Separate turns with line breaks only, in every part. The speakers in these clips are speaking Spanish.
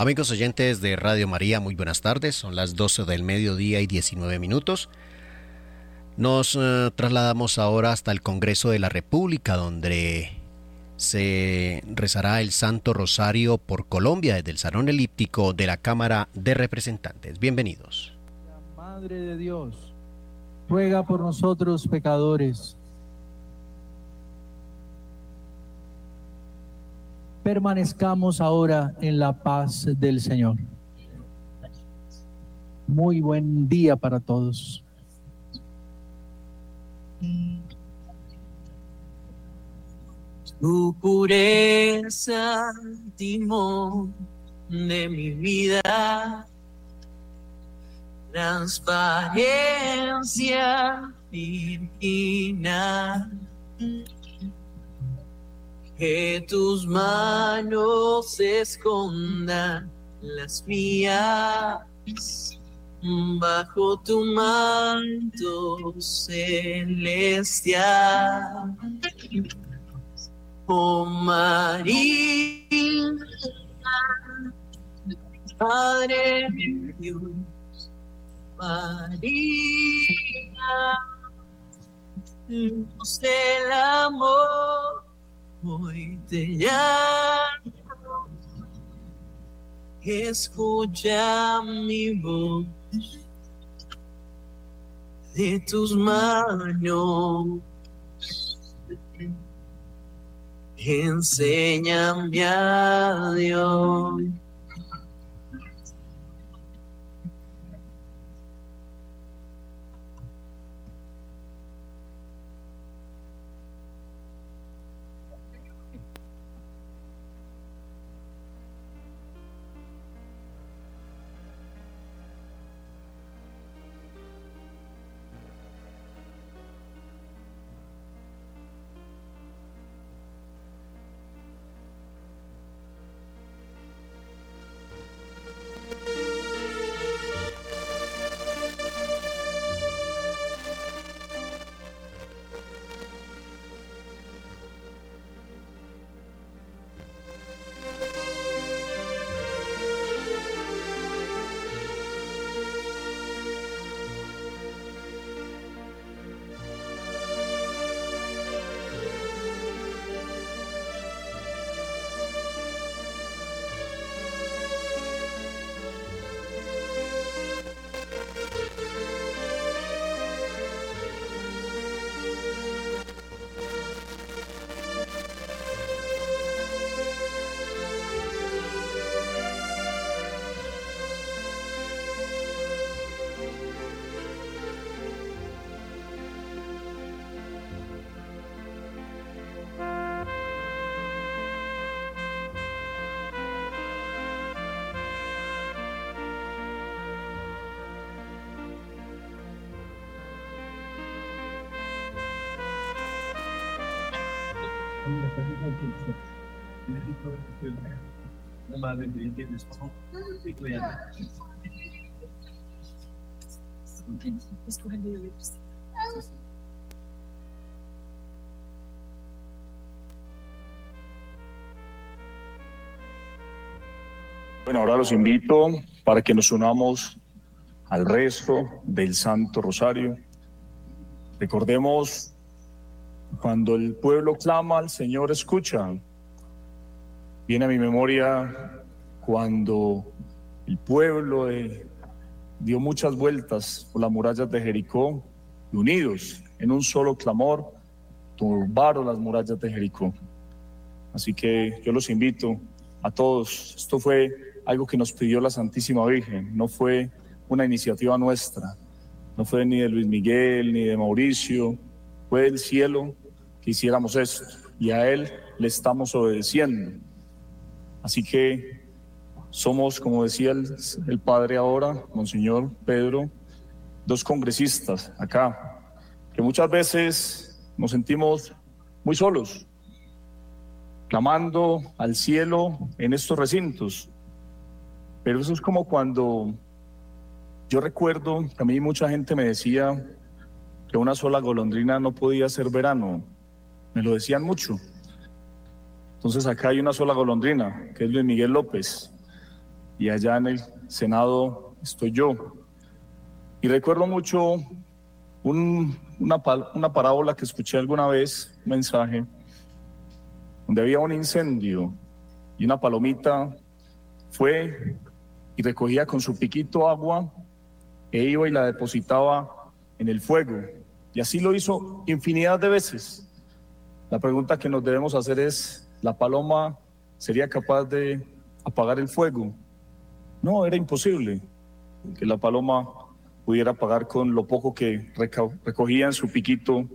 Amigos oyentes de Radio María, muy buenas tardes. Son las 12 del mediodía y 19 minutos. Nos eh, trasladamos ahora hasta el Congreso de la República, donde se rezará el Santo Rosario por Colombia desde el Salón Elíptico de la Cámara de Representantes. Bienvenidos.
Madre de Dios, ruega por nosotros pecadores permanezcamos ahora en la paz del Señor. Muy buen día para todos.
Tu pureza, timón de mi vida, transparencia divina que tus manos escondan las mías bajo tu manto celestial. Oh María, Padre Dios, María, luz del amor Hoy te llamo, escucha mi voz de tus manos. Enséñame a Dios.
Ah, bueno, ahora los invito para que nos unamos al resto del Santo Rosario. Recordemos, cuando el pueblo clama, al Señor escucha viene a mi memoria cuando el pueblo eh, dio muchas vueltas por las murallas de Jericó y unidos en un solo clamor turbaron las murallas de Jericó. Así que yo los invito a todos. Esto fue algo que nos pidió la Santísima Virgen, no fue una iniciativa nuestra, no fue ni de Luis Miguel ni de Mauricio, fue del cielo que hiciéramos esto y a Él le estamos obedeciendo Así que somos, como decía el, padre ahora, Monseñor Pedro, dos congresistas acá, que muchas veces nos sentimos muy solos, clamando al cielo en estos recintos. Pero eso es como cuando yo recuerdo que a mí mucha gente me decía que una sola golondrina no podía ser verano. Me lo decían mucho. Entonces acá hay una sola golondrina, que es Luis Miguel López, y allá en el Senado estoy yo. Y recuerdo mucho una, una parábola que escuché alguna vez, un mensaje, donde había un incendio y una palomita fue y recogía con su piquito agua e iba y la depositaba en el fuego. Y así lo hizo infinidad de veces. La pregunta que nos debemos hacer es, la paloma sería capaz de apagar el fuego. No, era imposible que la paloma pudiera apagar con lo poco que recogía en su piquito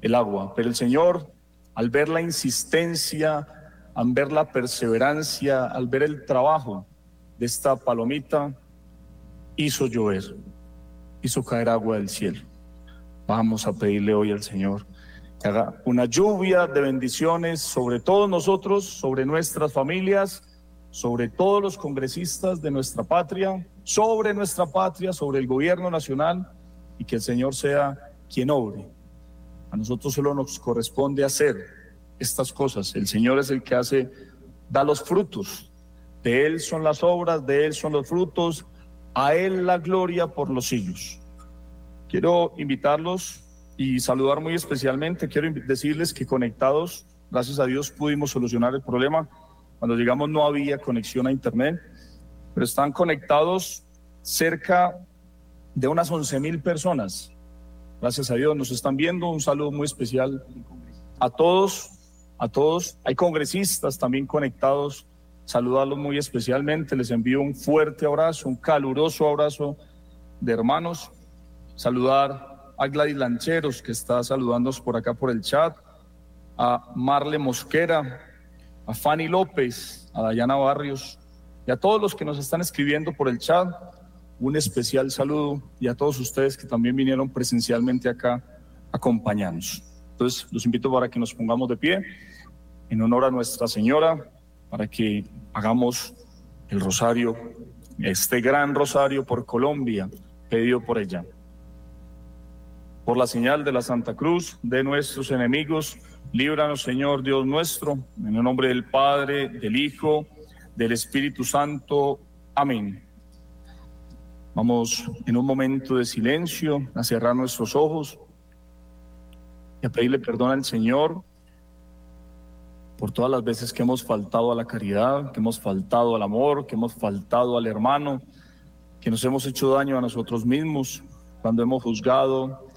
el agua. Pero el Señor, al ver la insistencia, al ver la perseverancia, al ver el trabajo de esta palomita, hizo llover, hizo caer agua del cielo. Vamos a pedirle hoy al Señor haga una lluvia de bendiciones sobre todos nosotros, sobre nuestras familias, sobre todos los congresistas de nuestra patria, sobre nuestra patria, sobre el gobierno nacional y que el Señor sea quien obre. A nosotros solo nos corresponde hacer estas cosas. El Señor es el que hace, da los frutos. De Él son las obras, de Él son los frutos, a Él la gloria por los siglos. Quiero invitarlos y saludar muy especialmente. Quiero decirles que conectados, gracias a Dios, pudimos solucionar el problema. Cuando llegamos no había conexión a Internet, pero están conectados cerca de unas 11 mil personas. Gracias a Dios nos están viendo. Un saludo muy especial a todos, a todos. Hay congresistas también conectados. Saludarlos muy especialmente. Les envío un fuerte abrazo, un caluroso abrazo de hermanos. Saludar a Gladys Lancheros, que está saludándonos por acá por el chat, a Marle Mosquera, a Fanny López, a Dayana Barrios y a todos los que nos están escribiendo por el chat. Un especial saludo y a todos ustedes que también vinieron presencialmente acá acompañarnos. Entonces, los invito para que nos pongamos de pie en honor a Nuestra Señora, para que hagamos el rosario, este gran rosario por Colombia, pedido por ella. Por la señal de la Santa Cruz de nuestros enemigos, líbranos, Señor Dios nuestro, en el nombre del Padre, del Hijo, del Espíritu Santo. Amén. Vamos en un momento de silencio a cerrar nuestros ojos y a pedirle perdón al Señor por todas las veces que hemos faltado a la caridad, que hemos faltado al amor, que hemos faltado al hermano, que nos hemos hecho daño a nosotros mismos cuando hemos juzgado,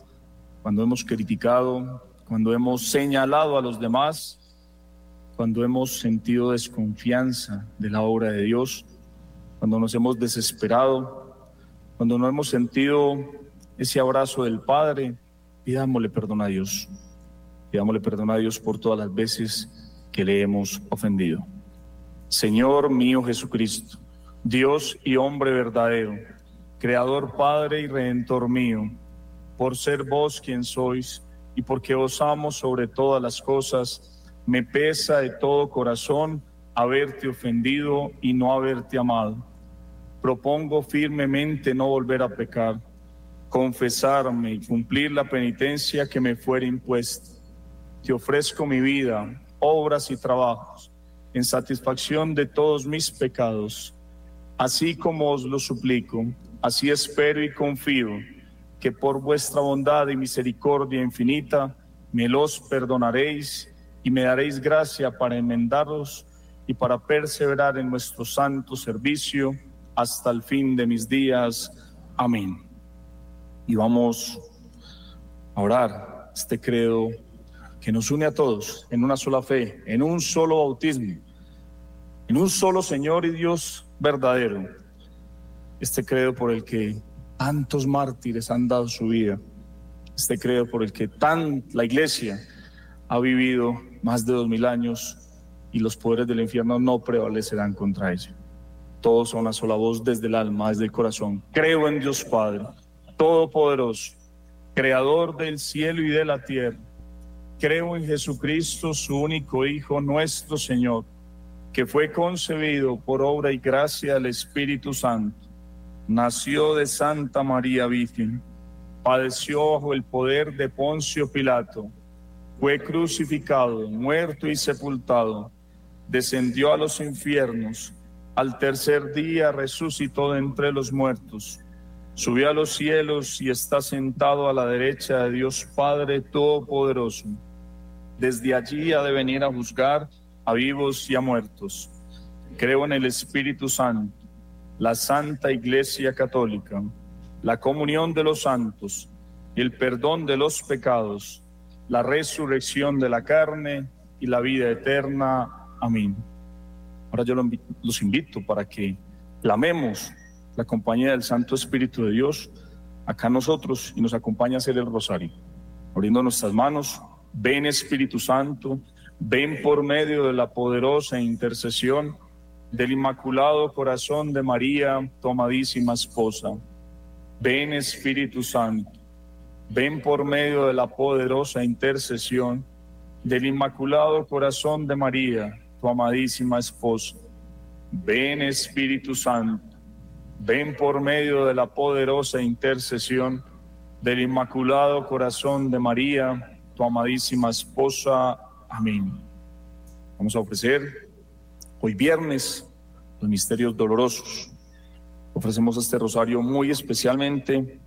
cuando hemos criticado, cuando hemos señalado a los demás, cuando hemos sentido desconfianza de la obra de Dios, cuando nos hemos desesperado, cuando no hemos sentido ese abrazo del Padre, pidámosle perdón a Dios. Pidámosle perdón a Dios por todas las veces que le hemos ofendido. Señor mío Jesucristo, Dios y hombre verdadero, Creador, Padre y Redentor mío, por ser vos quien sois y porque os amo sobre todas las cosas, me pesa de todo corazón haberte ofendido y no haberte amado. Propongo firmemente no volver a pecar, confesarme y cumplir la penitencia que me fuera impuesta. Te ofrezco mi vida, obras y trabajos, en satisfacción de todos mis pecados. Así como os lo suplico, así espero y confío que por vuestra bondad y misericordia infinita me los perdonaréis y me daréis gracia para enmendaros y para perseverar en nuestro santo servicio hasta el fin de mis días. Amén. Y vamos a orar este credo que nos une a todos en una sola fe, en un solo bautismo, en un solo Señor y Dios verdadero. Este credo por el que tantos mártires han dado su vida. Este creo por el que tan la iglesia ha vivido más de dos mil años y los poderes del infierno no prevalecerán contra ella. Todos son una sola voz desde el alma, desde el corazón. Creo en Dios Padre, Todopoderoso, Creador del cielo y de la tierra. Creo en Jesucristo, su único Hijo, nuestro Señor, que fue concebido por obra y gracia del Espíritu Santo nació de Santa María Virgen, padeció bajo el poder de Poncio Pilato, fue crucificado, muerto y sepultado, descendió a los infiernos, al tercer día resucitó de entre los muertos, subió a los cielos y está sentado a la derecha de Dios Padre Todopoderoso. Desde allí ha de venir a juzgar a vivos y a muertos. Creo en el Espíritu Santo la Santa Iglesia Católica, la comunión de los santos, el perdón de los pecados, la resurrección de la carne y la vida eterna. Amén. Ahora yo los invito para que clamemos la compañía del Santo Espíritu de Dios acá nosotros y nos acompaña a hacer el rosario, abriendo nuestras manos. Ven Espíritu Santo, ven por medio de la poderosa intercesión del Inmaculado Corazón de María, tu amadísima esposa. Ven Espíritu Santo, ven por medio de la poderosa intercesión del Inmaculado Corazón de María, tu amadísima esposa. Ven Espíritu Santo, ven por medio de la poderosa intercesión del Inmaculado Corazón de María, tu amadísima esposa. Amén. Vamos a ofrecer hoy viernes misterios dolorosos. Ofrecemos este rosario muy especialmente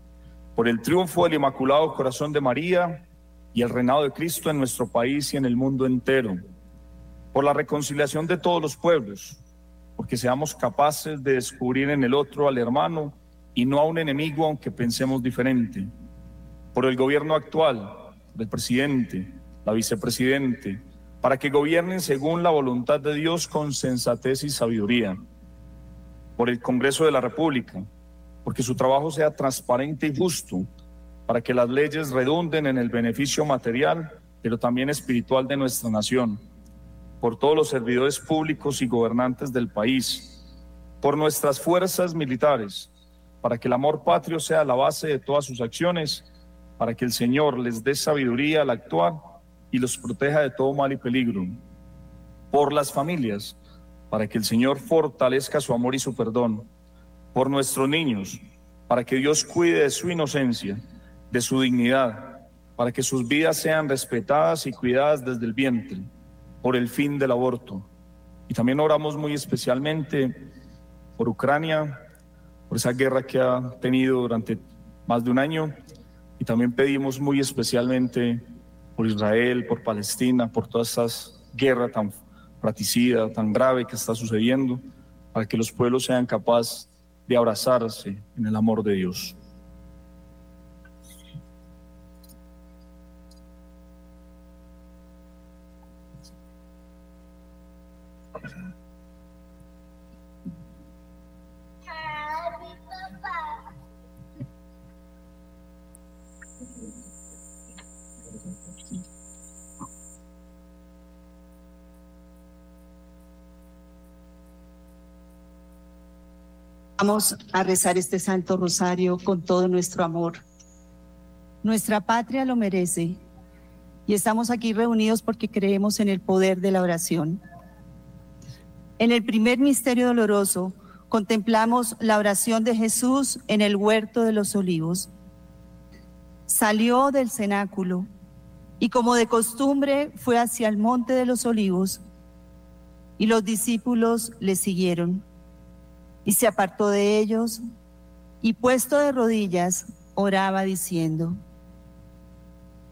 por el triunfo del Inmaculado Corazón de María y el reinado de Cristo en nuestro país y en el mundo entero, por la reconciliación de todos los pueblos, porque seamos capaces de descubrir en el otro al hermano y no a un enemigo aunque pensemos diferente, por el gobierno actual, el presidente, la vicepresidente, para que gobiernen según la voluntad de Dios con sensatez y sabiduría por el Congreso de la República, porque su trabajo sea transparente y justo, para que las leyes redunden en el beneficio material, pero también espiritual de nuestra nación, por todos los servidores públicos y gobernantes del país, por nuestras fuerzas militares, para que el amor patrio sea la base de todas sus acciones, para que el Señor les dé sabiduría al actuar y los proteja de todo mal y peligro, por las familias, para que el Señor fortalezca su amor y su perdón, por nuestros niños, para que Dios cuide de su inocencia, de su dignidad, para que sus vidas sean respetadas y cuidadas desde el vientre, por el fin del aborto. Y también oramos muy especialmente por Ucrania, por esa guerra que ha tenido durante más de un año, y también pedimos muy especialmente por Israel, por Palestina, por todas esas guerras tan Praticida, tan grave que está sucediendo, para que los pueblos sean capaces de abrazarse en el amor de Dios.
Vamos a rezar este Santo Rosario con todo nuestro amor. Nuestra patria lo merece y estamos aquí reunidos porque creemos en el poder de la oración. En el primer misterio doloroso contemplamos la oración de Jesús en el huerto de los olivos. Salió del cenáculo y como de costumbre fue hacia el monte de los olivos y los discípulos le siguieron. Y se apartó de ellos y puesto de rodillas oraba diciendo,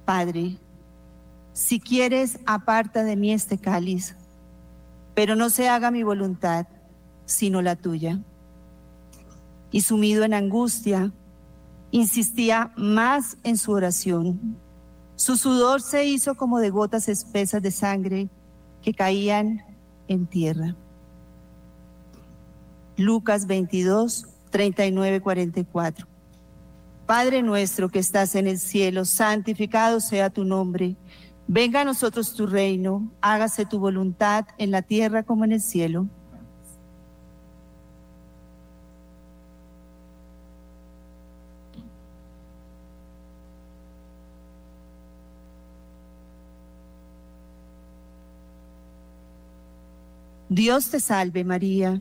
Padre, si quieres, aparta de mí este cáliz, pero no se haga mi voluntad, sino la tuya. Y sumido en angustia, insistía más en su oración. Su sudor se hizo como de gotas espesas de sangre que caían en tierra. Lucas 22, 39, 44. Padre nuestro que estás en el cielo, santificado sea tu nombre. Venga a nosotros tu reino, hágase tu voluntad en la tierra como en el cielo. Dios te salve María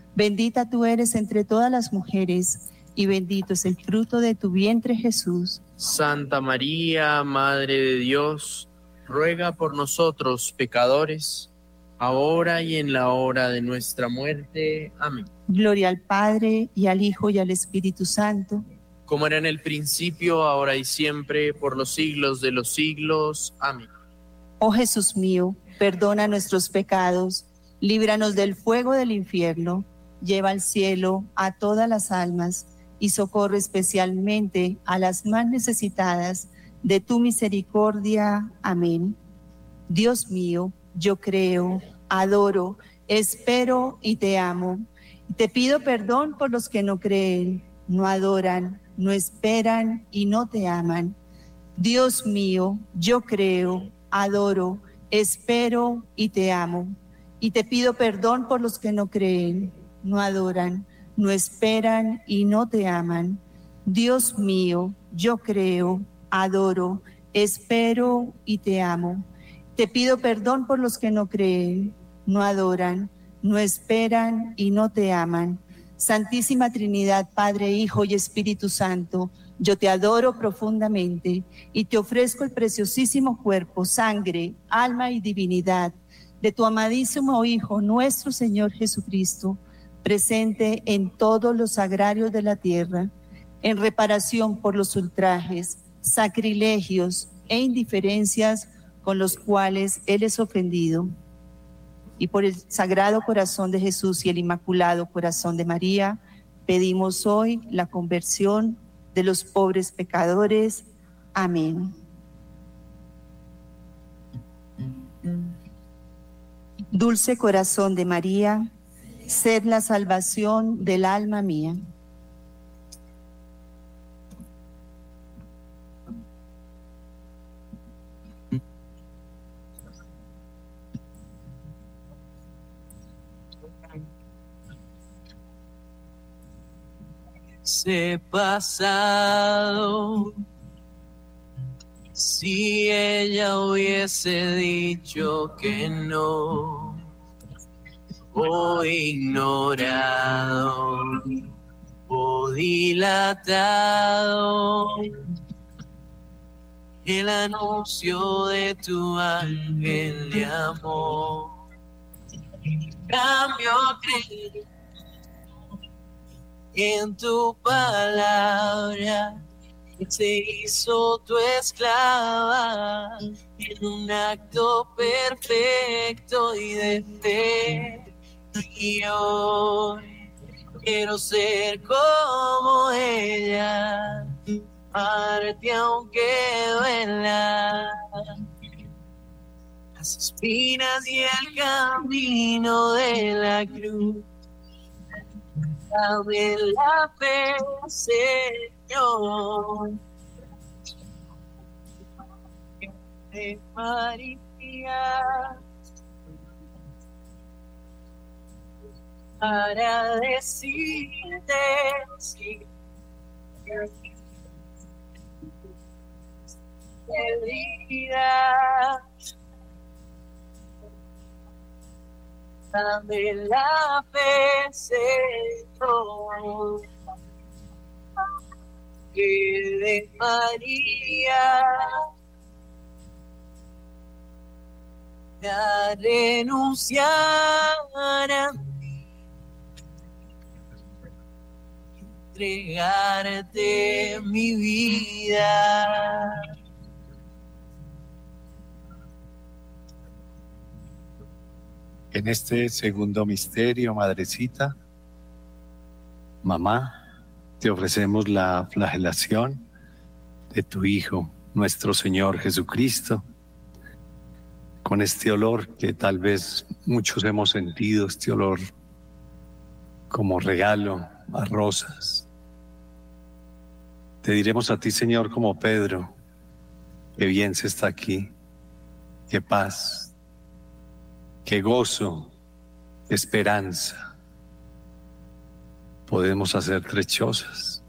Bendita tú eres entre todas las mujeres, y bendito es el fruto de tu vientre Jesús.
Santa María, Madre de Dios, ruega por nosotros pecadores, ahora y en la hora de nuestra muerte. Amén.
Gloria al Padre, y al Hijo, y al Espíritu Santo.
Como era en el principio, ahora y siempre, por los siglos de los siglos. Amén.
Oh Jesús mío, perdona nuestros pecados, líbranos del fuego del infierno lleva al cielo a todas las almas y socorre especialmente a las más necesitadas de tu misericordia. Amén. Dios mío, yo creo, adoro, espero y te amo. Te pido perdón por los que no creen, no adoran, no esperan y no te aman. Dios mío, yo creo, adoro, espero y te amo. Y te pido perdón por los que no creen, no adoran, no esperan y no te aman. Dios mío, yo creo, adoro, espero y te amo. Te pido perdón por los que no creen, no adoran, no esperan y no te aman. Santísima Trinidad, Padre, Hijo y Espíritu Santo, yo te adoro profundamente y te ofrezco el preciosísimo cuerpo, sangre, alma y divinidad de tu amadísimo Hijo, nuestro Señor Jesucristo presente en todos los agrarios de la tierra, en reparación por los ultrajes, sacrilegios e indiferencias con los cuales Él es ofendido, y por el Sagrado Corazón de Jesús y el Inmaculado Corazón de María, pedimos hoy la conversión de los pobres pecadores. Amén. Dulce Corazón de María, sed la salvación del alma mía.
Se pasado. Si ella hubiese dicho que no, Oh, ignorado o dilatado el anuncio de tu ángel de amor. Cambio creí en tu palabra se hizo tu esclava en un acto perfecto y de fe y quiero ser como ella, parte aunque duela. Las espinas y el camino de la cruz. Dame la fe, Señor. María para decirte sí. Querida, dame la fe, Señor, que de María ya renunciará. entregarte mi
vida. En este segundo misterio, madrecita, mamá, te ofrecemos la flagelación de tu Hijo, nuestro Señor Jesucristo, con este olor que tal vez muchos hemos sentido, este olor como regalo a rosas, te diremos a ti, Señor, como Pedro, que bien se está aquí, que paz, que gozo, esperanza. Podemos hacer trechosas,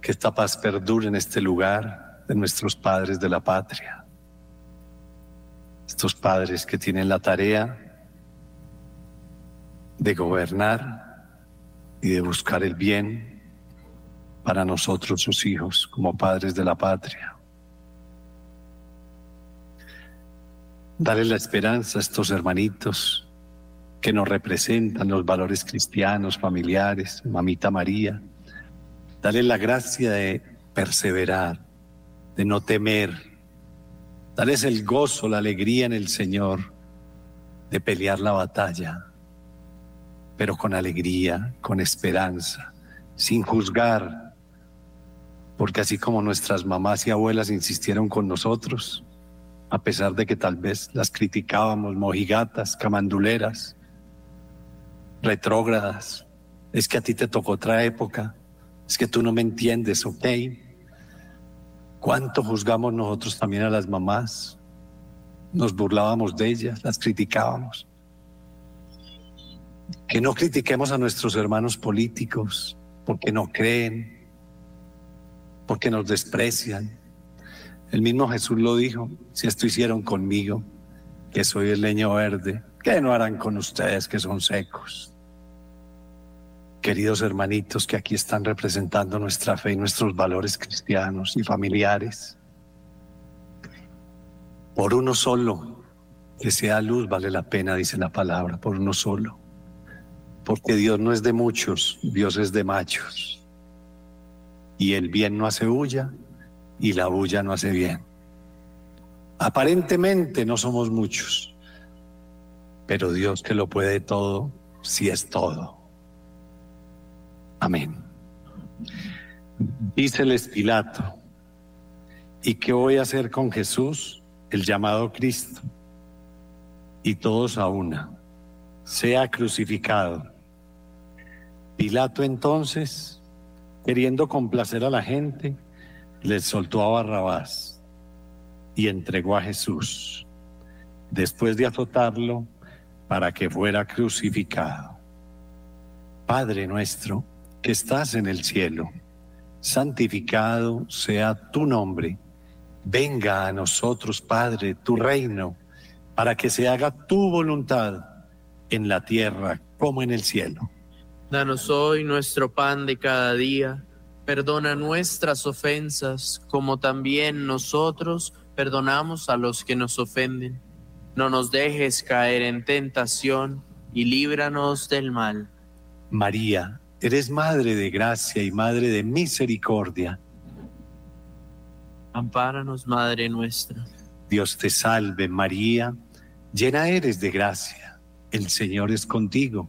que esta paz perdure en este lugar de nuestros padres de la patria, estos padres que tienen la tarea de gobernar y de buscar el bien para nosotros sus hijos como padres de la patria. Dale la esperanza a estos hermanitos que nos representan los valores cristianos, familiares, mamita María. Dale la gracia de perseverar, de no temer. Dale el gozo, la alegría en el Señor de pelear la batalla, pero con alegría, con esperanza, sin juzgar, porque así como nuestras mamás y abuelas insistieron con nosotros, a pesar de que tal vez las criticábamos, mojigatas, camanduleras, retrógradas, es que a ti te tocó otra época, es que tú no me entiendes, ok. ¿Cuánto juzgamos nosotros también a las mamás? Nos burlábamos de ellas, las criticábamos. Que no critiquemos a nuestros hermanos políticos porque no creen, porque nos desprecian. El mismo Jesús lo dijo, si esto hicieron conmigo, que soy el leño verde, ¿qué no harán con ustedes que son secos? Queridos hermanitos que aquí están representando nuestra fe y nuestros valores cristianos y familiares, por uno solo que sea luz vale la pena, dice la palabra, por uno solo. Porque Dios no es de muchos, Dios es de machos y el bien no hace bulla y la bulla no hace bien. Aparentemente no somos muchos, pero Dios que lo puede todo, si es todo. Amén. Díceles Pilato, ¿y qué voy a hacer con Jesús, el llamado Cristo? Y todos a una, sea crucificado. Pilato entonces queriendo complacer a la gente, le soltó a Barrabás y entregó a Jesús, después de azotarlo, para que fuera crucificado. Padre nuestro, que estás en el cielo, santificado sea tu nombre. Venga a nosotros, Padre, tu reino, para que se haga tu voluntad en la tierra como en el cielo.
Danos hoy nuestro pan de cada día. Perdona nuestras ofensas, como también nosotros perdonamos a los que nos ofenden. No nos dejes caer en tentación y líbranos del mal.
María, eres Madre de Gracia y Madre de Misericordia.
Ampáranos, Madre nuestra.
Dios te salve, María, llena eres de gracia. El Señor es contigo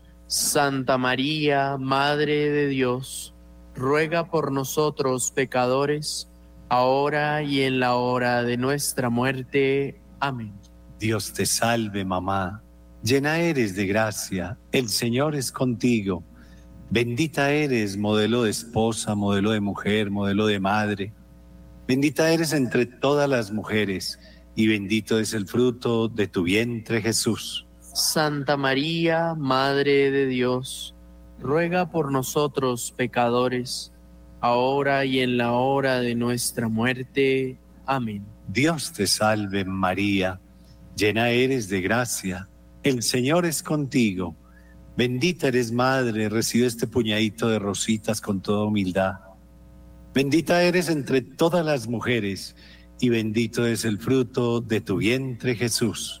Santa María, Madre de Dios, ruega por nosotros pecadores, ahora y en la hora de nuestra muerte. Amén.
Dios te salve, mamá, llena eres de gracia, el Señor es contigo, bendita eres, modelo de esposa, modelo de mujer, modelo de madre, bendita eres entre todas las mujeres, y bendito es el fruto de tu vientre Jesús.
Santa María, Madre de Dios, ruega por nosotros pecadores, ahora y en la hora de nuestra muerte. Amén.
Dios te salve María, llena eres de gracia, el Señor es contigo, bendita eres Madre, recibe este puñadito de rositas con toda humildad. Bendita eres entre todas las mujeres y bendito es el fruto de tu vientre Jesús.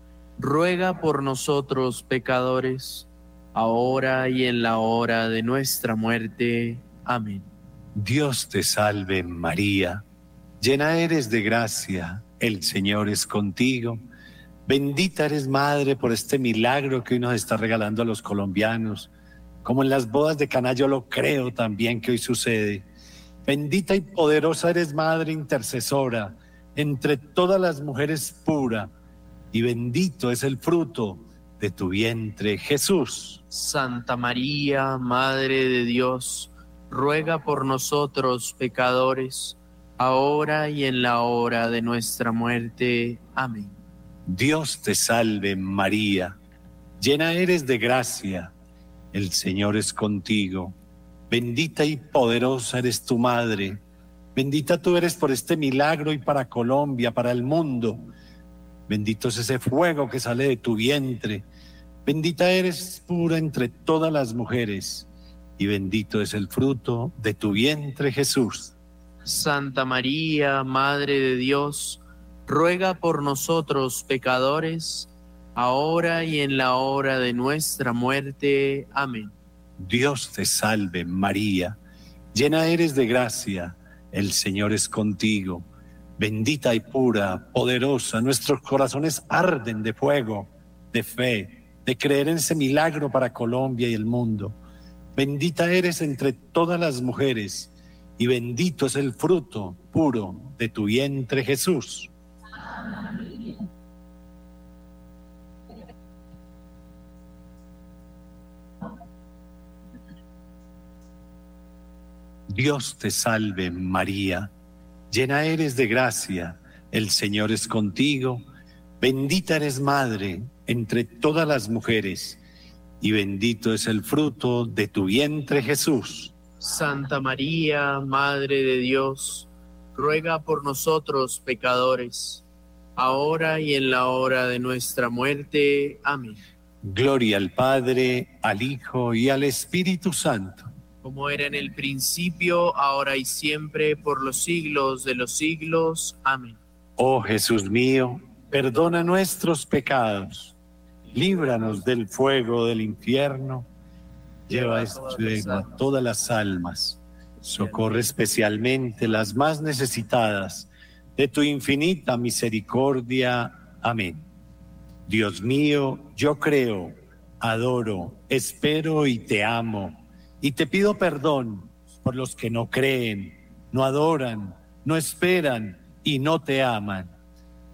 ruega por nosotros pecadores, ahora y en la hora de nuestra muerte. Amén.
Dios te salve María, llena eres de gracia, el Señor es contigo, bendita eres Madre por este milagro que hoy nos está regalando a los colombianos, como en las bodas de Cana yo lo creo también que hoy sucede. Bendita y poderosa eres Madre intercesora entre todas las mujeres pura y bendito es el fruto de tu vientre, Jesús.
Santa María, Madre de Dios, ruega por nosotros pecadores, ahora y en la hora de nuestra muerte. Amén.
Dios te salve María, llena eres de gracia, el Señor es contigo, bendita y poderosa eres tu Madre, bendita tú eres por este milagro y para Colombia, para el mundo Bendito es ese fuego que sale de tu vientre. Bendita eres pura entre todas las mujeres. Y bendito es el fruto de tu vientre, Jesús.
Santa María, Madre de Dios, ruega por nosotros pecadores, ahora y en la hora de nuestra muerte. Amén.
Dios te salve María, llena eres de gracia, el Señor es contigo bendita y pura, poderosa. Nuestros corazones arden de fuego, de fe, de creer en ese milagro para Colombia y el mundo. Bendita eres entre todas las mujeres y bendito es el fruto puro de tu vientre Jesús. Dios te salve María llena eres de gracia, el Señor es contigo, bendita eres madre entre todas las mujeres, y bendito es el fruto de tu vientre Jesús.
Santa María, Madre de Dios, ruega por nosotros pecadores, ahora y en la hora de nuestra muerte. Amén.
Gloria al Padre, al Hijo y al Espíritu Santo
como era en el principio, ahora y siempre, por los siglos de los siglos. Amén.
Oh Jesús mío, perdona nuestros pecados, líbranos del fuego del infierno, lleva este a todas las almas, socorre especialmente las más necesitadas de tu infinita misericordia. Amén. Dios mío, yo creo, adoro, espero y te amo y te pido perdón por los que no creen, no adoran, no esperan y no te aman.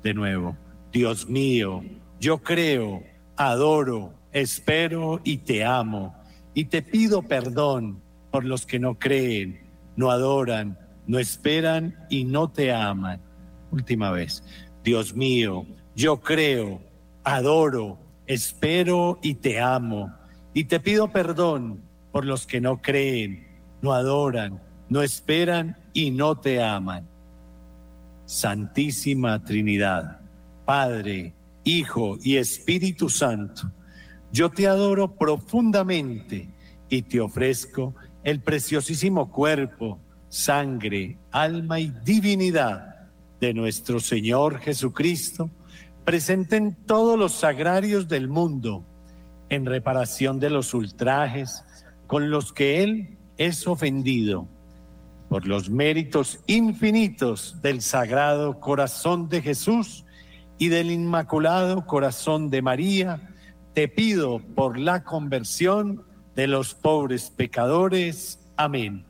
De nuevo, Dios mío, yo creo, adoro, espero y te amo. Y te pido perdón por los que no creen, no adoran, no esperan y no te aman. Última vez, Dios mío, yo creo, adoro, espero y te amo. Y te pido perdón por los que no creen, no adoran, no esperan y no te aman. Santísima Trinidad, Padre, Hijo y Espíritu Santo, yo te adoro profundamente y te ofrezco el preciosísimo cuerpo, sangre, alma y divinidad de nuestro Señor Jesucristo, presente en todos los sagrarios del mundo, en reparación de los ultrajes, con los que Él es ofendido por los méritos infinitos del Sagrado Corazón de Jesús y del Inmaculado Corazón de María, te pido por la conversión de los pobres pecadores. Amén.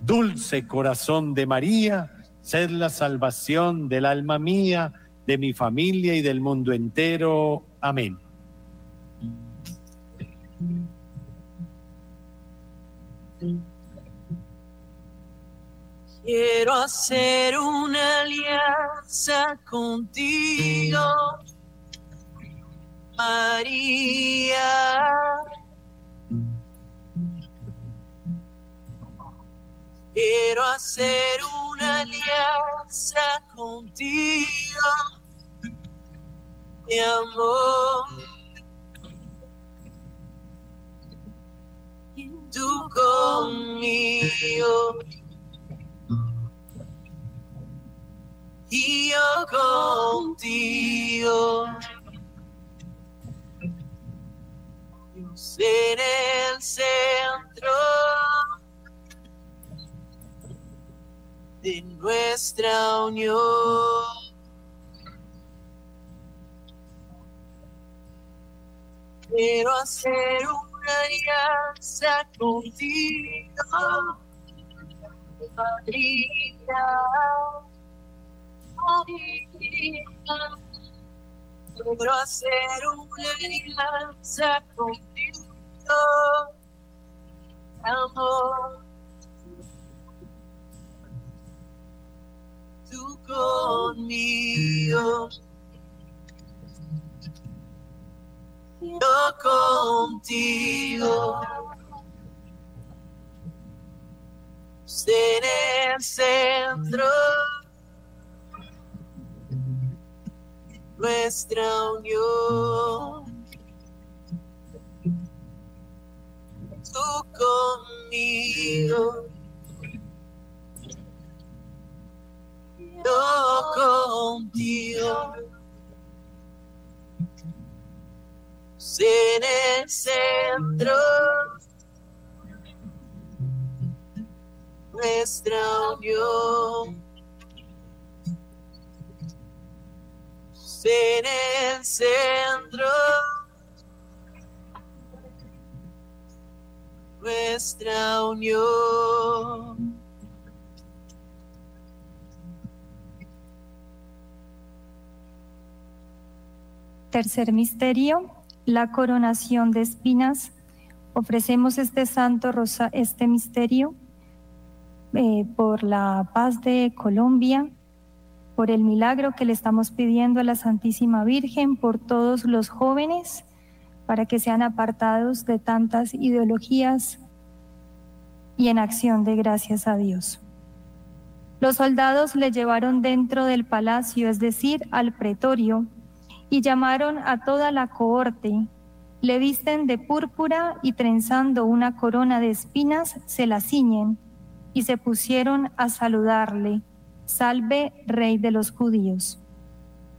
Dulce corazón de María, sed la salvación del alma mía, de mi familia y del mundo entero. Amén.
Quiero hacer una alianza contigo, María. Quiero hacer una alianza contigo, mi amor. tú conmigo. Y yo contigo. ser el centro de nuestra unión. Quiero hacer un aliança é contigo, Maria. Maria, logro hacer una alianza contigo, amor. Tu conmigo. yo contigo. Seré el centro nuestra unión. Tú conmigo. Yo contigo. en el centro. Nuestra unión en el centro. Nuestra unión.
Tercer misterio, la coronación de espinas. Ofrecemos este santo rosa, este misterio eh, por la paz de Colombia, por el milagro que le estamos pidiendo a la Santísima Virgen, por todos los jóvenes, para que sean apartados de tantas ideologías y en acción de gracias a Dios. Los soldados le llevaron dentro del palacio, es decir, al pretorio, y llamaron a toda la cohorte. Le visten de púrpura y trenzando una corona de espinas se la ciñen y se pusieron a saludarle, salve rey de los judíos.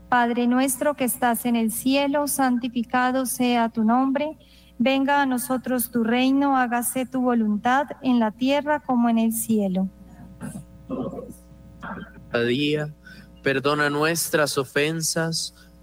Padre nuestro que estás en el cielo, santificado sea tu nombre, venga a nosotros tu reino, hágase tu voluntad en la tierra como en el cielo.
Cada día, perdona nuestras ofensas,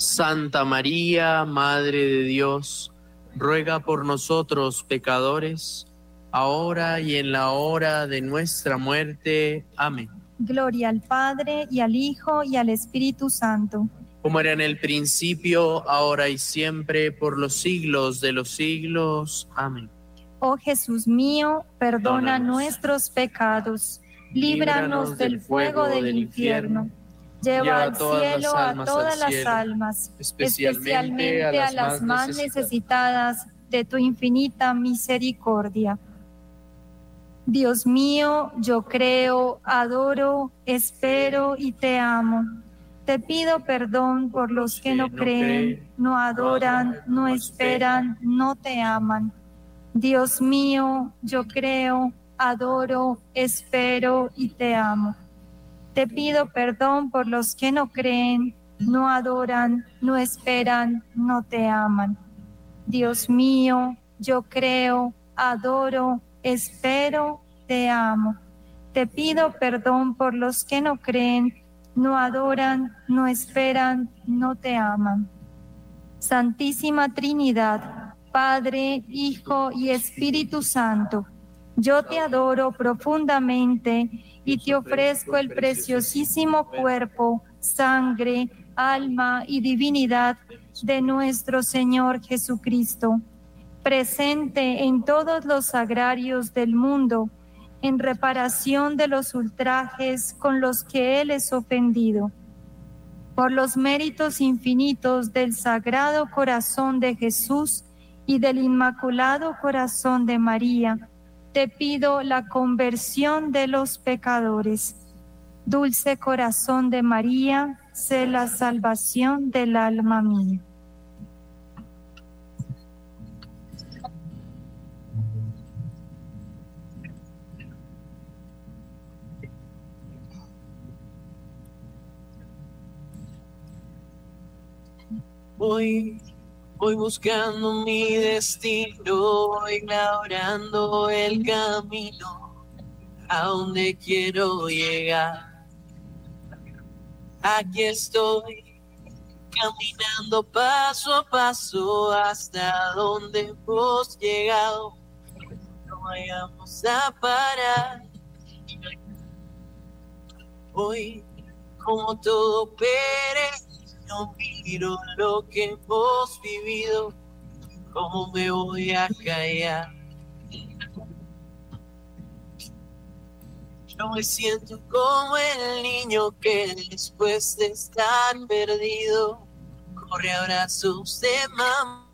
Santa María, Madre de Dios, ruega por nosotros pecadores, ahora y en la hora de nuestra muerte. Amén.
Gloria al Padre y al Hijo y al Espíritu Santo.
Como era en el principio, ahora y siempre, por los siglos de los siglos. Amén.
Oh Jesús mío, perdona nuestros pecados, líbranos, del fuego del infierno Lleva al cielo a todas las almas, especialmente, a las más necesitadas de tu infinita misericordia. Dios mío, yo creo, adoro, espero y te amo. Te pido perdón por los que no creen, no adoran, no esperan, no te aman. Dios mío, yo creo, adoro, espero y te amo. Te pido perdón por los que no creen, no adoran, no esperan, no te aman. Dios mío, yo creo, adoro, espero, te amo. Te pido perdón por los que no creen, no adoran, no esperan, no te aman. Santísima Trinidad, Padre, Hijo y Espíritu Santo, yo te adoro profundamente y te ofrezco el preciosísimo cuerpo, sangre, alma y divinidad de nuestro Señor Jesucristo, presente en todos los agrarios del mundo, en reparación de los ultrajes con los que Él es ofendido. Por los méritos infinitos del Sagrado Corazón de Jesús y del Inmaculado Corazón de María, te pido la conversión de los pecadores. Dulce corazón de María, sé la salvación del alma mía.
Voy buscando mi destino, voy labrando el camino a donde quiero llegar. Aquí estoy, caminando paso a paso hasta donde hemos llegado. No vayamos a parar. Hoy, como todo perece no miro lo que hemos vivido, ¿cómo me voy a callar? Yo me siento como el niño que después de estar perdido, corre abrazos de mamá.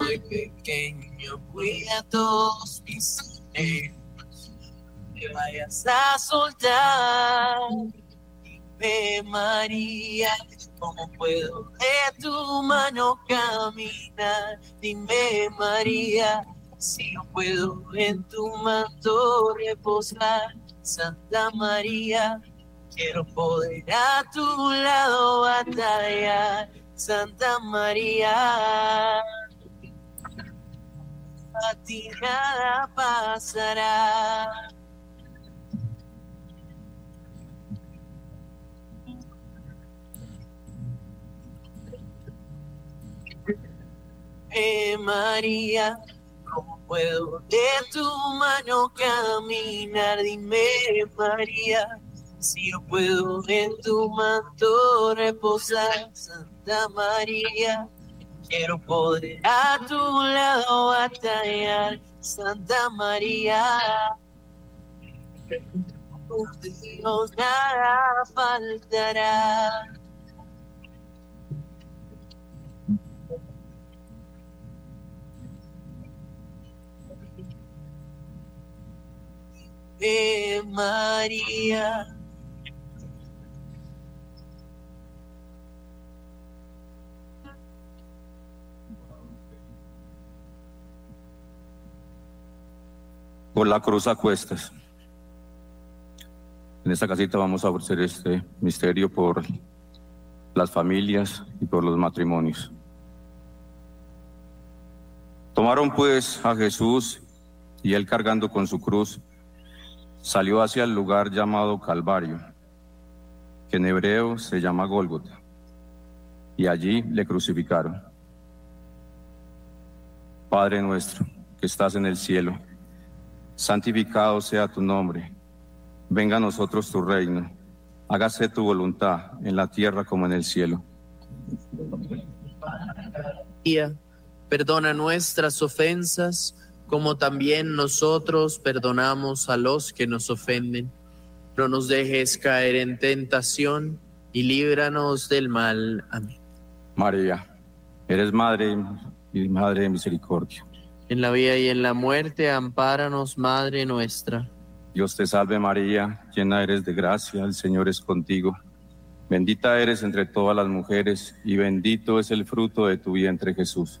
Muy pequeño, cuida a todos mis hijos que vayas a soltar. dime María, ¿cómo puedo de tu mano caminar? Dime María, si no puedo en tu manto reposar. Santa María, quiero poder a tu lado batallar. Santa María, a ti nada pasará. Eh, María, ¿cómo puedo de tu mano caminar? Dime, María, si yo puedo en tu manto reposar, Santa María. Quiero poder a tu lado batallar, Santa María. Dios nada faltará.
María. Con la cruz a cuestas. En esta casita vamos a ofrecer este misterio por las familias y por los matrimonios. Tomaron pues a Jesús y él cargando con su cruz salió hacia el lugar llamado Calvario, que en hebreo se llama Gólgota, y allí le crucificaron. Padre nuestro, que estás en el cielo, santificado sea tu nombre, venga a nosotros tu reino, hágase tu voluntad en la tierra como en el cielo.
Perdona nuestras ofensas como también nosotros perdonamos a los que nos ofenden. No nos dejes caer en tentación y líbranos del mal. Amén.
María, eres madre y madre de misericordia.
En la vida y en la muerte, ampáranos, Madre nuestra.
Dios te salve María, llena eres de gracia, el Señor es contigo. Bendita eres entre todas las mujeres y bendito es el fruto de tu vientre Jesús.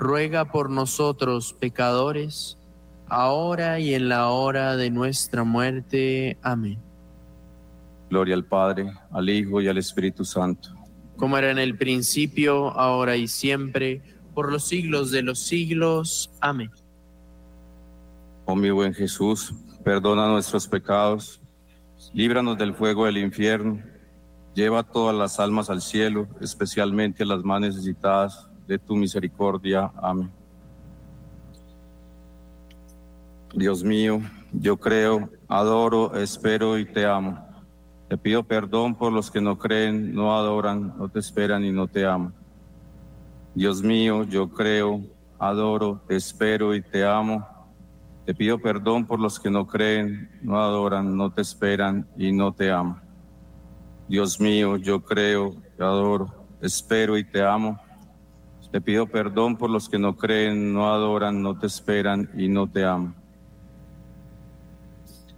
ruega por nosotros pecadores, ahora y en la hora de nuestra muerte. Amén.
Gloria al Padre, al Hijo y al Espíritu Santo.
Como era en el principio, ahora y siempre, por los siglos de los siglos. Amén.
Oh mi buen Jesús, perdona nuestros pecados, líbranos del fuego del infierno, lleva todas las almas al cielo, especialmente las más necesitadas de tu misericordia. Amén. Dios mío, yo creo, adoro, espero y te amo. Te pido perdón por los que no creen, no adoran, no te esperan y no te aman. Dios mío, yo creo, adoro, espero y te amo. Te pido perdón por los que no creen, no adoran, no te esperan y no te aman. Dios mío, yo creo, adoro, espero y te amo. Te pido perdón por los que no creen, no adoran, no te esperan y no te aman.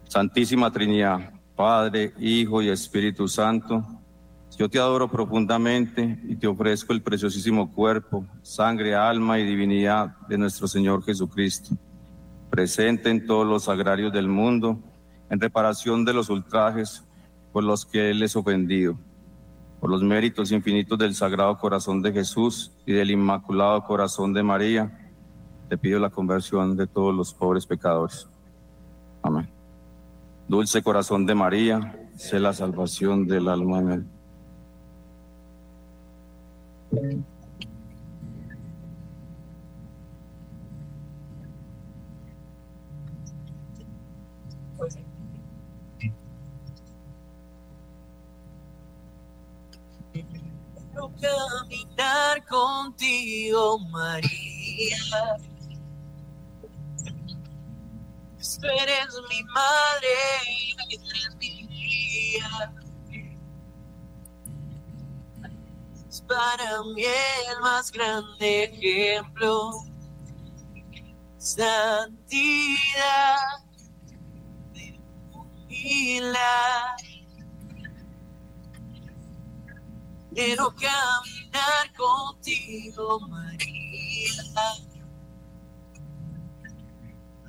Santísima Trinidad, Padre, Hijo y Espíritu Santo, yo te adoro profundamente y te ofrezco el preciosísimo cuerpo, sangre, alma y divinidad de nuestro Señor Jesucristo, presente en todos los agrarios del mundo, en reparación de los ultrajes por los que Él es ofendido por los méritos infinitos del Sagrado Corazón de Jesús y del Inmaculado Corazón de María, te pido la conversión de todos los pobres pecadores. Amén. Dulce Corazón de María, sé la salvación del alma. Amén.
caminar contigo, María. Tú eres mi madre y eres mi guía. Es para mí el más grande ejemplo. Santidad de Quiero caminar contigo, María.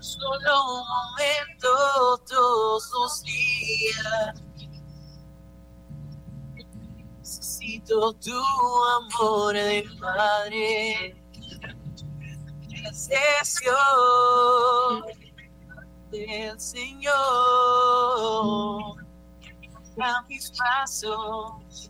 Solo un momento todos los días. Necesito tu amor de Padre. Sesión del Señor a mis pasos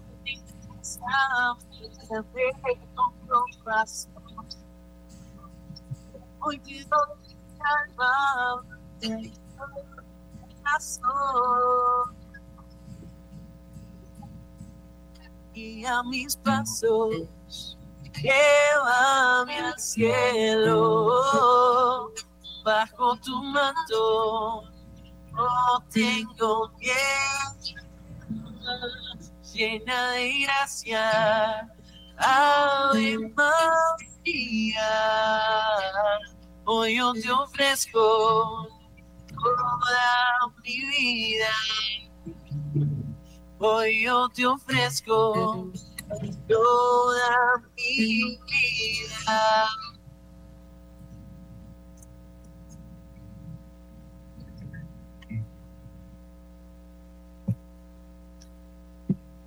Y a mis pasos, llévame al cielo, bajo tu manto, no tengo miedo llena de gracia, Ave Hoy yo te ofrezco toda mi vida. Hoy yo te ofrezco toda mi vida.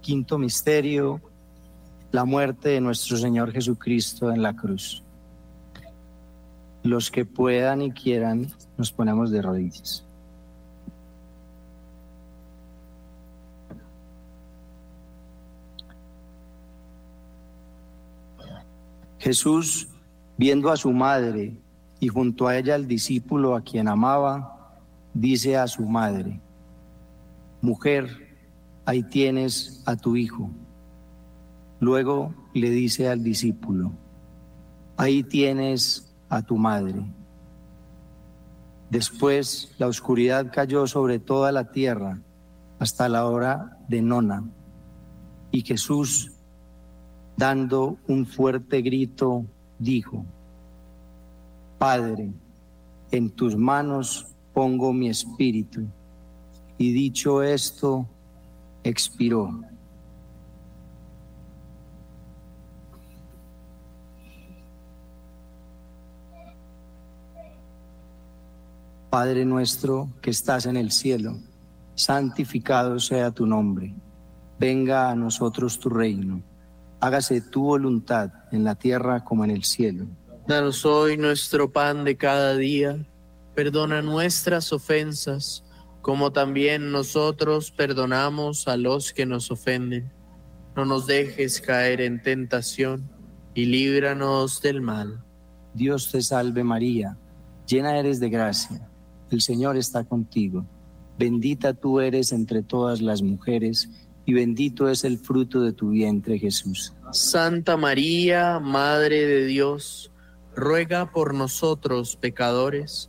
quinto misterio, la muerte de nuestro Señor Jesucristo en la cruz. Los que puedan y quieran, nos ponemos de rodillas. Jesús, viendo a su madre y junto a ella al discípulo a quien amaba, dice a su madre, Mujer, ahí tienes a tu hijo. Luego le dice al discípulo, ahí tienes a tu madre. Después la oscuridad cayó sobre toda la tierra hasta la hora de nona. Y Jesús, dando un fuerte grito, dijo, Padre, en tus manos pongo mi espíritu. Y dicho esto, expiró. Padre nuestro que estás en el cielo, santificado sea tu nombre. Venga a nosotros tu reino. Hágase tu voluntad en la tierra como en el cielo.
Danos hoy nuestro pan de cada día. Perdona nuestras ofensas como también nosotros perdonamos a los que nos ofenden. No nos dejes caer en tentación y líbranos del mal.
Dios te salve María, llena eres de gracia, el Señor está contigo, bendita tú eres entre todas las mujeres y bendito es el fruto de tu vientre Jesús.
Santa María, Madre de Dios, ruega por nosotros pecadores,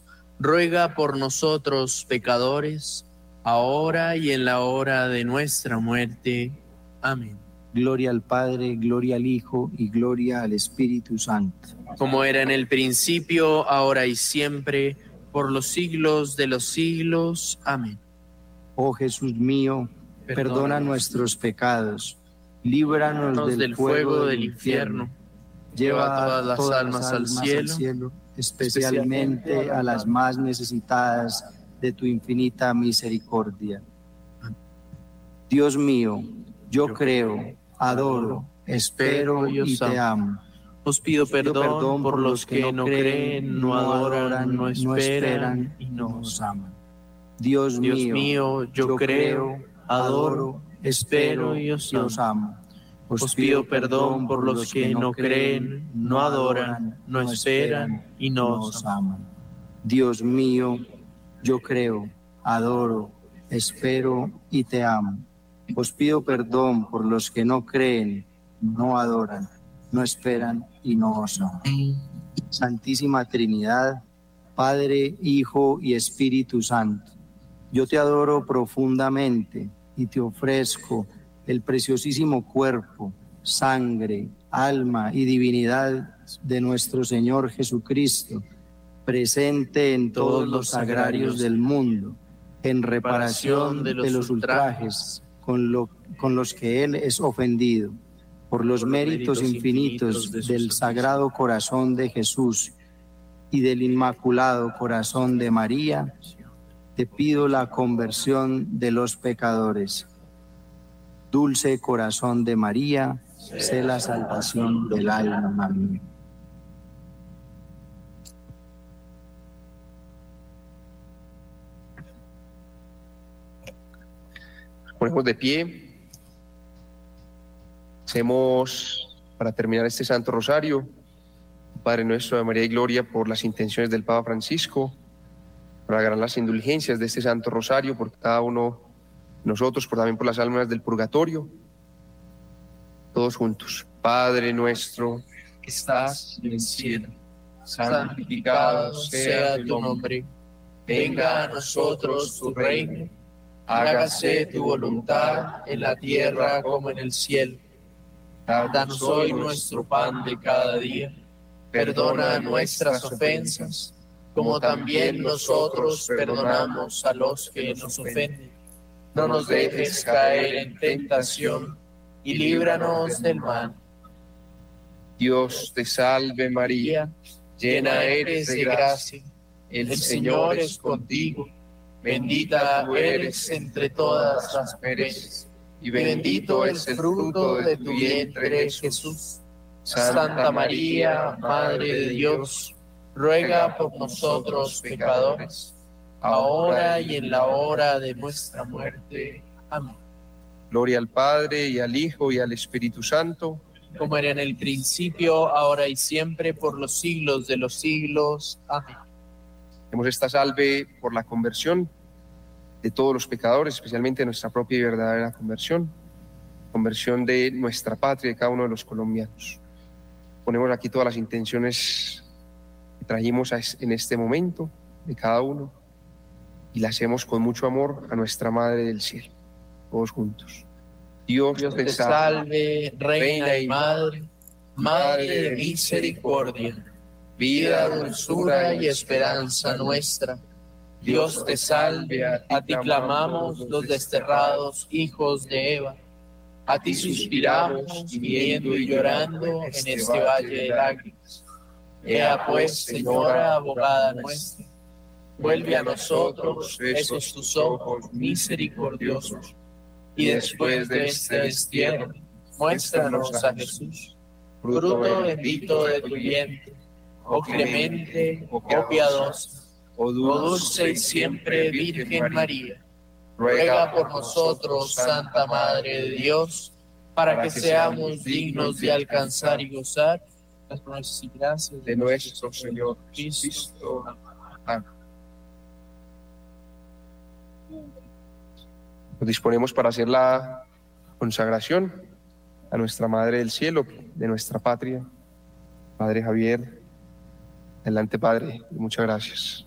ruega por nosotros pecadores, ahora y en la hora de nuestra muerte. Amén.
Gloria al Padre, gloria al Hijo y gloria al Espíritu Santo.
Como era en el principio, ahora y siempre, por los siglos de los siglos. Amén.
Oh Jesús mío, perdona, nuestros pecados, líbranos del, fuego, del infierno, lleva todas las, almas, al cielo especialmente a las más necesitadas de tu infinita misericordia. Dios mío, yo creo, adoro, espero y te amo. Os pido perdón por los que no creen, no adoran, no esperan y no nos aman.
Dios mío, yo creo, adoro, espero y os amo. Os pido perdón por los que no creen, no adoran, no esperan y no os aman. Dios mío, yo creo, adoro, espero y te amo. Os pido perdón por los que no creen, no adoran, no esperan y no os aman. Santísima Trinidad, Padre, Hijo y Espíritu Santo, yo te adoro profundamente y te ofrezco el preciosísimo cuerpo, sangre, alma y divinidad de nuestro Señor Jesucristo, presente en todos los sagrarios del mundo, en reparación de los ultrajes con, con los que Él es ofendido, por los méritos infinitos del Sagrado Corazón de Jesús y del Inmaculado Corazón de María, te pido la conversión de los pecadores. Dulce corazón de María, sé la salvación del alma
Ponemos de pie. Hacemos, para terminar este Santo Rosario, Padre nuestro de María y Gloria, por las intenciones del Papa Francisco, para ganar las indulgencias de este Santo Rosario, por cada uno nosotros por, también por las almas del purgatorio, todos juntos. Padre nuestro, que estás en el cielo, santificado sea tu nombre, venga a nosotros tu reino, hágase tu voluntad en la tierra como en el cielo. Danos hoy nuestro pan de cada día, perdona nuestras ofensas, como también nosotros perdonamos a los que nos ofenden no nos dejes caer en tentación, y líbranos del mal.
Dios te salve María, llena eres de gracia, el Señor es contigo, bendita tú eres entre todas las mujeres, y bendito es el fruto de tu vientre Jesús. Santa María, Madre de Dios, ruega por nosotros pecadores ahora y en la hora de nuestra muerte. Amén.
Gloria al Padre y al Hijo y al Espíritu Santo,
como era en el principio, ahora y siempre, por los siglos de los siglos. Amén.
Hemos esta salve por la conversión de todos los pecadores, especialmente nuestra propia y verdadera conversión, conversión de nuestra patria, de cada uno de los colombianos. Ponemos aquí todas las intenciones que trajimos en este momento de cada uno y la hacemos con mucho amor a nuestra Madre del Cielo, todos juntos.
Dios, te salve, Reina, y Madre, Madre de misericordia, vida, dulzura y esperanza nuestra. Dios te salve, a ti clamamos los desterrados hijos de Eva. A ti suspiramos, viviendo y llorando en este, este valle de lágrimas. Ea pues, pues, Señora, abogada nuestra vuelve a nosotros esos tus ojos misericordiosos, y después de este destierro, muéstranos a Jesús, fruto bendito de tu vientre, oh, oh clemente, oh, oh piadoso, oh, oh dulce y siempre Virgen María, ruega por nosotros, Santa Madre de Dios, para que seamos dignos de alcanzar y gozar las necesidades gracias de nuestro Señor Cristo. Amén.
Nos disponemos para hacer la consagración a nuestra Madre del Cielo, de nuestra patria. Padre Javier, adelante Padre, muchas gracias.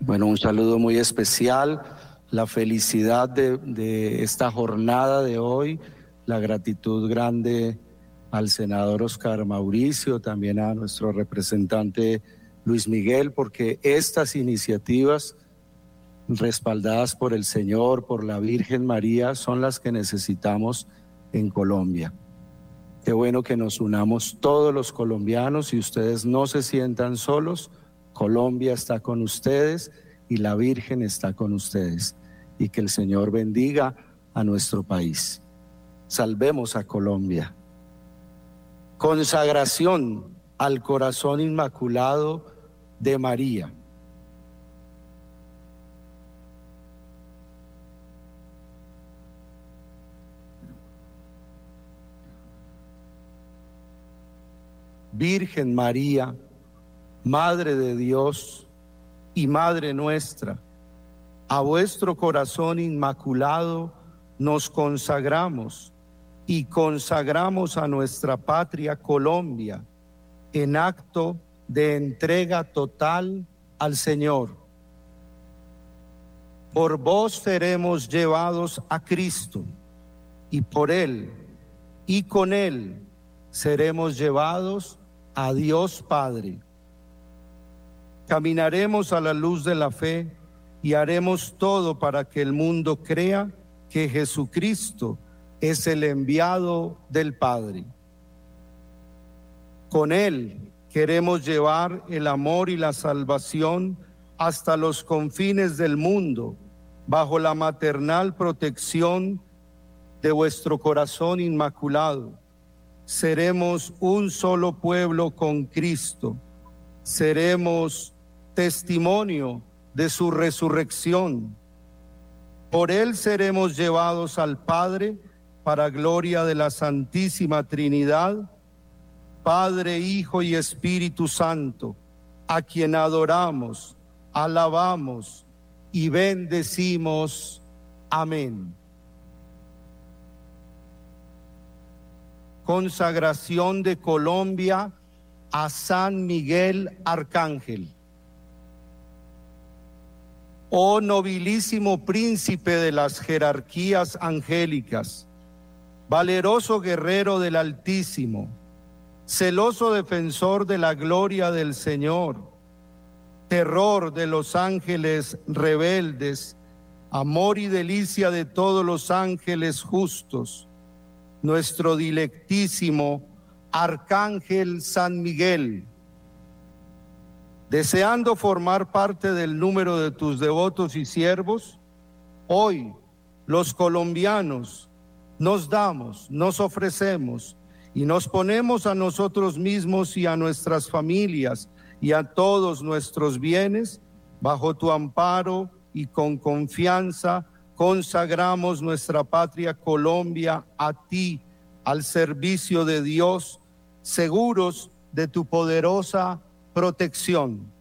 Bueno, un saludo muy especial, la felicidad de, de, esta jornada de hoy, la gratitud grande al senador Oscar Mauricio, también a nuestro representante Luis Miguel, porque estas iniciativas respaldadas por el Señor, por la Virgen María, son las que necesitamos en Colombia. Qué bueno que nos unamos todos los colombianos y ustedes no se sientan solos. Colombia está con ustedes y la Virgen está con ustedes. Y que el Señor bendiga a nuestro país. Salvemos a Colombia. Consagración al corazón inmaculado de María. Virgen María, Madre de Dios y Madre nuestra, a vuestro corazón inmaculado nos consagramos y consagramos a nuestra patria Colombia en acto de entrega total al Señor. Por vos seremos llevados a Cristo y por Él y con Él seremos llevados a Dios Padre. Caminaremos a la luz de la fe y haremos todo para que el mundo crea que Jesucristo es el enviado del Padre. Con Él Queremos llevar el amor y la salvación hasta los confines del mundo, bajo la maternal protección de vuestro corazón inmaculado. Seremos un solo pueblo con Cristo. Seremos testimonio de su resurrección. Por él seremos llevados al Padre para gloria de la Santísima Trinidad Padre, Hijo y Espíritu Santo, a quien adoramos, alabamos y bendecimos. Amén. Consagración de Colombia a San Miguel Arcángel. Oh nobilísimo príncipe de las jerarquías angélicas, valeroso guerrero del Altísimo, celoso defensor de la gloria del Señor, terror de los ángeles rebeldes, amor y delicia de todos los ángeles justos, nuestro dilectísimo Arcángel San Miguel, deseando formar parte del número de tus devotos y siervos, hoy los colombianos nos damos, nos ofrecemos, y nos ponemos a nosotros mismos y a nuestras familias y a todos nuestros bienes bajo tu amparo y con confianza consagramos nuestra patria Colombia a ti, al servicio de Dios, seguros de tu poderosa protección.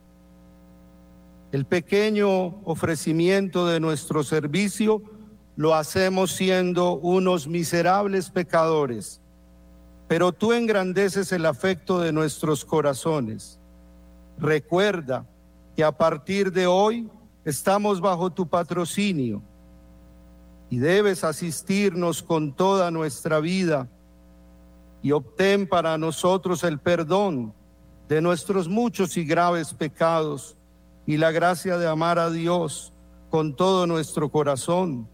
El pequeño ofrecimiento de nuestro servicio lo hacemos siendo unos miserables pecadores pero tú engrandeces el afecto de nuestros corazones. Recuerda que a partir de hoy estamos bajo tu patrocinio y debes asistirnos con toda nuestra vida y obtén para nosotros el perdón de nuestros muchos y graves pecados y la gracia de amar a Dios con todo nuestro corazón,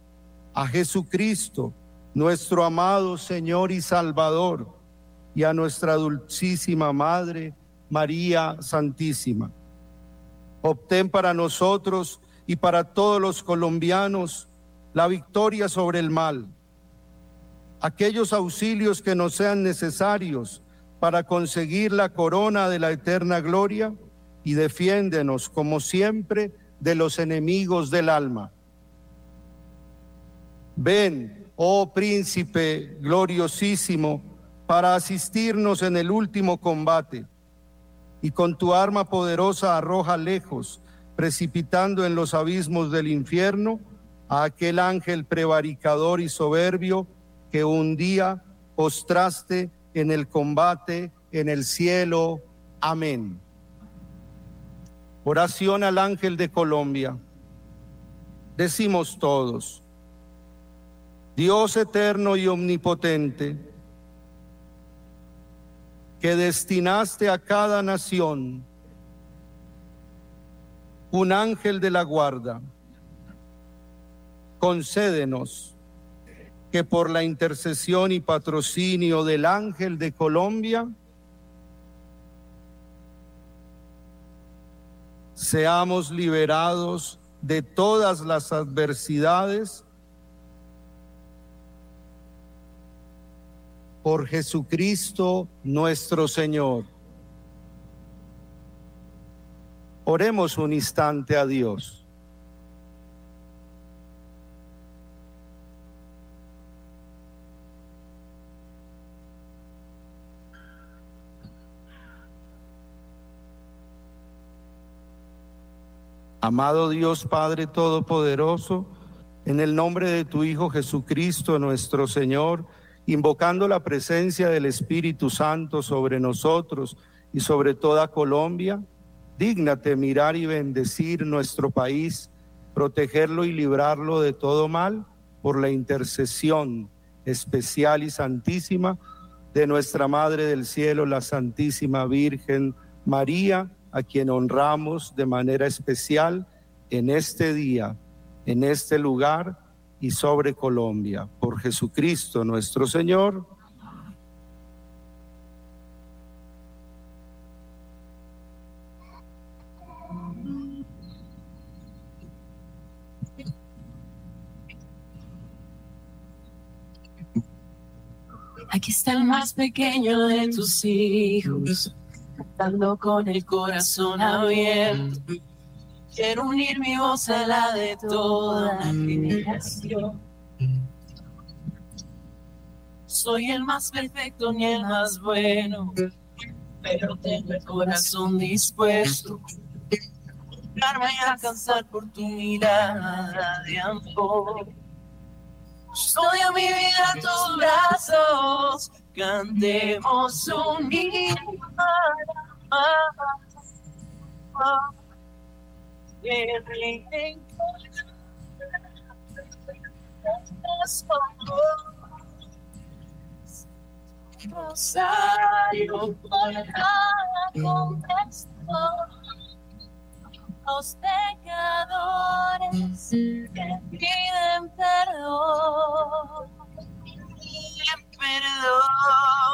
a Jesucristo, nuestro amado Señor y Salvador y a nuestra dulcísima Madre, María Santísima. Obtén para nosotros y para todos los colombianos la victoria sobre el mal, aquellos auxilios que nos sean necesarios para conseguir la corona de la eterna gloria y defiéndenos como siempre de los enemigos del alma. Ven, oh príncipe gloriosísimo, para asistirnos en el último combate. Y con tu arma poderosa arroja lejos, precipitando en los abismos del infierno, a aquel ángel prevaricador y soberbio que un día postraste en el combate en el cielo. Amén. Oración al ángel de Colombia. Decimos todos, Dios eterno y omnipotente, que destinaste a cada nación un ángel de la guarda. Concédenos que por la intercesión y patrocinio del ángel de Colombia seamos liberados de todas las adversidades por Jesucristo nuestro Señor. Oremos un instante a Dios. Amado Dios Padre Todopoderoso, en el nombre de tu Hijo Jesucristo, nuestro Señor, invocando la presencia del Espíritu Santo sobre nosotros y sobre toda Colombia, dígnate mirar y bendecir nuestro país, protegerlo y librarlo de todo mal por la intercesión especial y santísima de nuestra Madre del Cielo, la Santísima Virgen María, a quien honramos de manera especial en este día, en este lugar y sobre Colombia. Por Jesucristo nuestro Señor.
Aquí está el más pequeño de tus hijos, cantando con el corazón abierto Quiero unir mi voz a la de toda la generación. Soy el más perfecto ni el más bueno, pero tengo el corazón dispuesto a alcanzar por tu mirada de amor. Odio mi vida tus brazos, cantemos unidos el reintento Rosario por cada contexto los pecadores que piden perdón, piden perdón.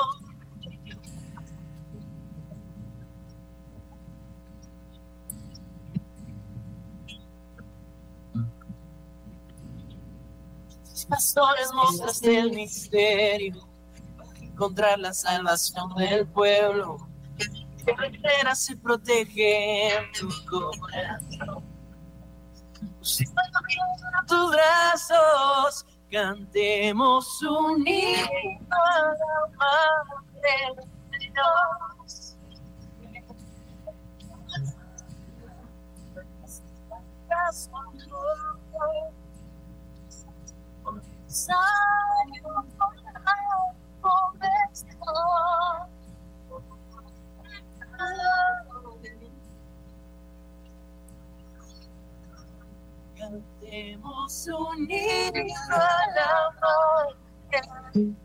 pastores mostraste el misterio para encontrar la salvación del pueblo. Que espera y protege tu corazón. a tus brazos, cantemos unidos la mano de Dios necesario para Cantemos un himno al amor que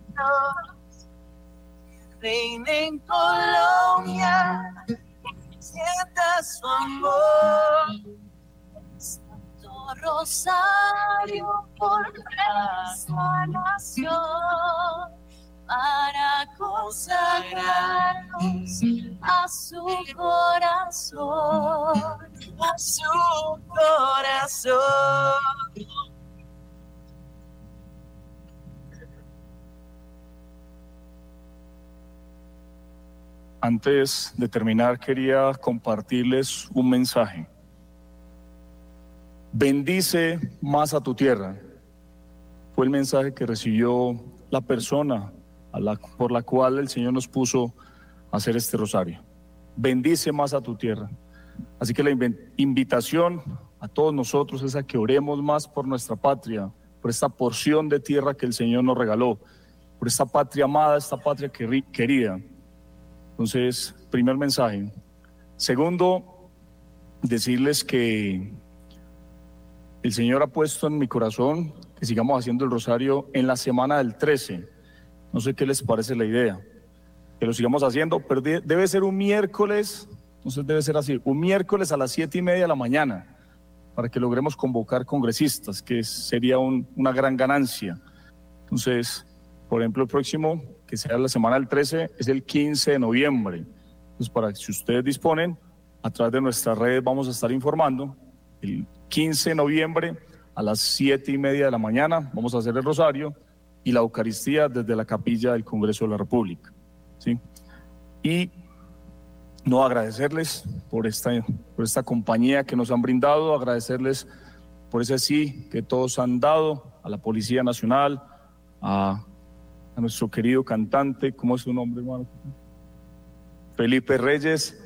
Reina en Colombia, sienta su amor rosario por la sanación para consagrarnos a su corazón, a su corazón.
Antes de terminar, quería compartirles un mensaje bendice más a tu tierra. Fue el mensaje que recibió la persona por la cual el Señor nos puso a hacer este rosario. Bendice más a tu tierra. Así que la invitación a todos nosotros es a que oremos más por nuestra patria, por esta porción de tierra que el Señor nos regaló, por esta patria amada, esta patria querida. Entonces, primer mensaje. Segundo, decirles que el Señor ha puesto en mi corazón que sigamos haciendo el rosario en la semana del 13. No sé qué les parece la idea. Que lo sigamos haciendo, pero debe ser un miércoles, entonces debe ser así, un miércoles a las siete y media de la mañana, para que logremos convocar congresistas, que sería una gran ganancia. Entonces, por ejemplo, el próximo, que sea la semana del 13, es el 15 de noviembre. Entonces, para que si ustedes disponen, a través de nuestras redes vamos a estar informando. El 15 de noviembre a las 7 y media de la mañana. Vamos a hacer el rosario y la Eucaristía desde la capilla del Congreso de la República. ¿sí? Y no agradecerles por esta, por esta compañía que nos han brindado, agradecerles por ese sí que todos han dado a la Policía Nacional, a, a nuestro querido cantante, ¿cómo es su nombre, hermano? Felipe Reyes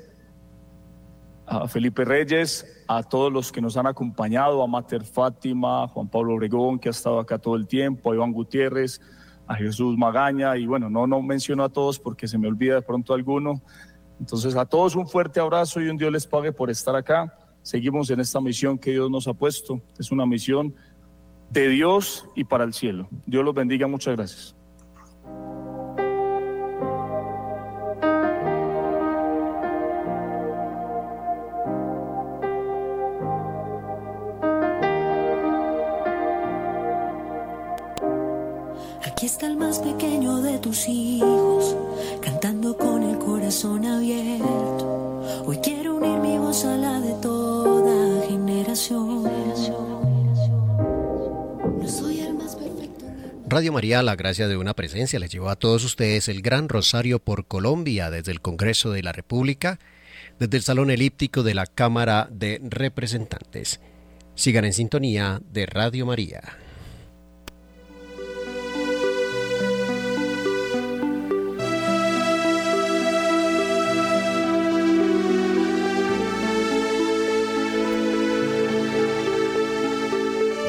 a Felipe Reyes, a todos los que nos han acompañado, a Mater Fátima, a Juan Pablo Obregón, que ha estado acá todo el tiempo, a Iván Gutiérrez, a Jesús Magaña, y bueno, no, no menciono a todos porque se me olvida de pronto alguno. Entonces, a todos un fuerte abrazo y un Dios les pague por estar acá. Seguimos en esta misión que Dios nos ha puesto. Es una misión de Dios y para el cielo. Dios los bendiga. Muchas gracias.
más pequeño de tus hijos, cantando con el corazón abierto. Hoy quiero de toda generación. Radio María, la gracia de una presencia, les llevó a todos ustedes el Gran Rosario por Colombia desde el Congreso de la República, desde el Salón Elíptico de la Cámara de Representantes. Sigan en sintonía de Radio María.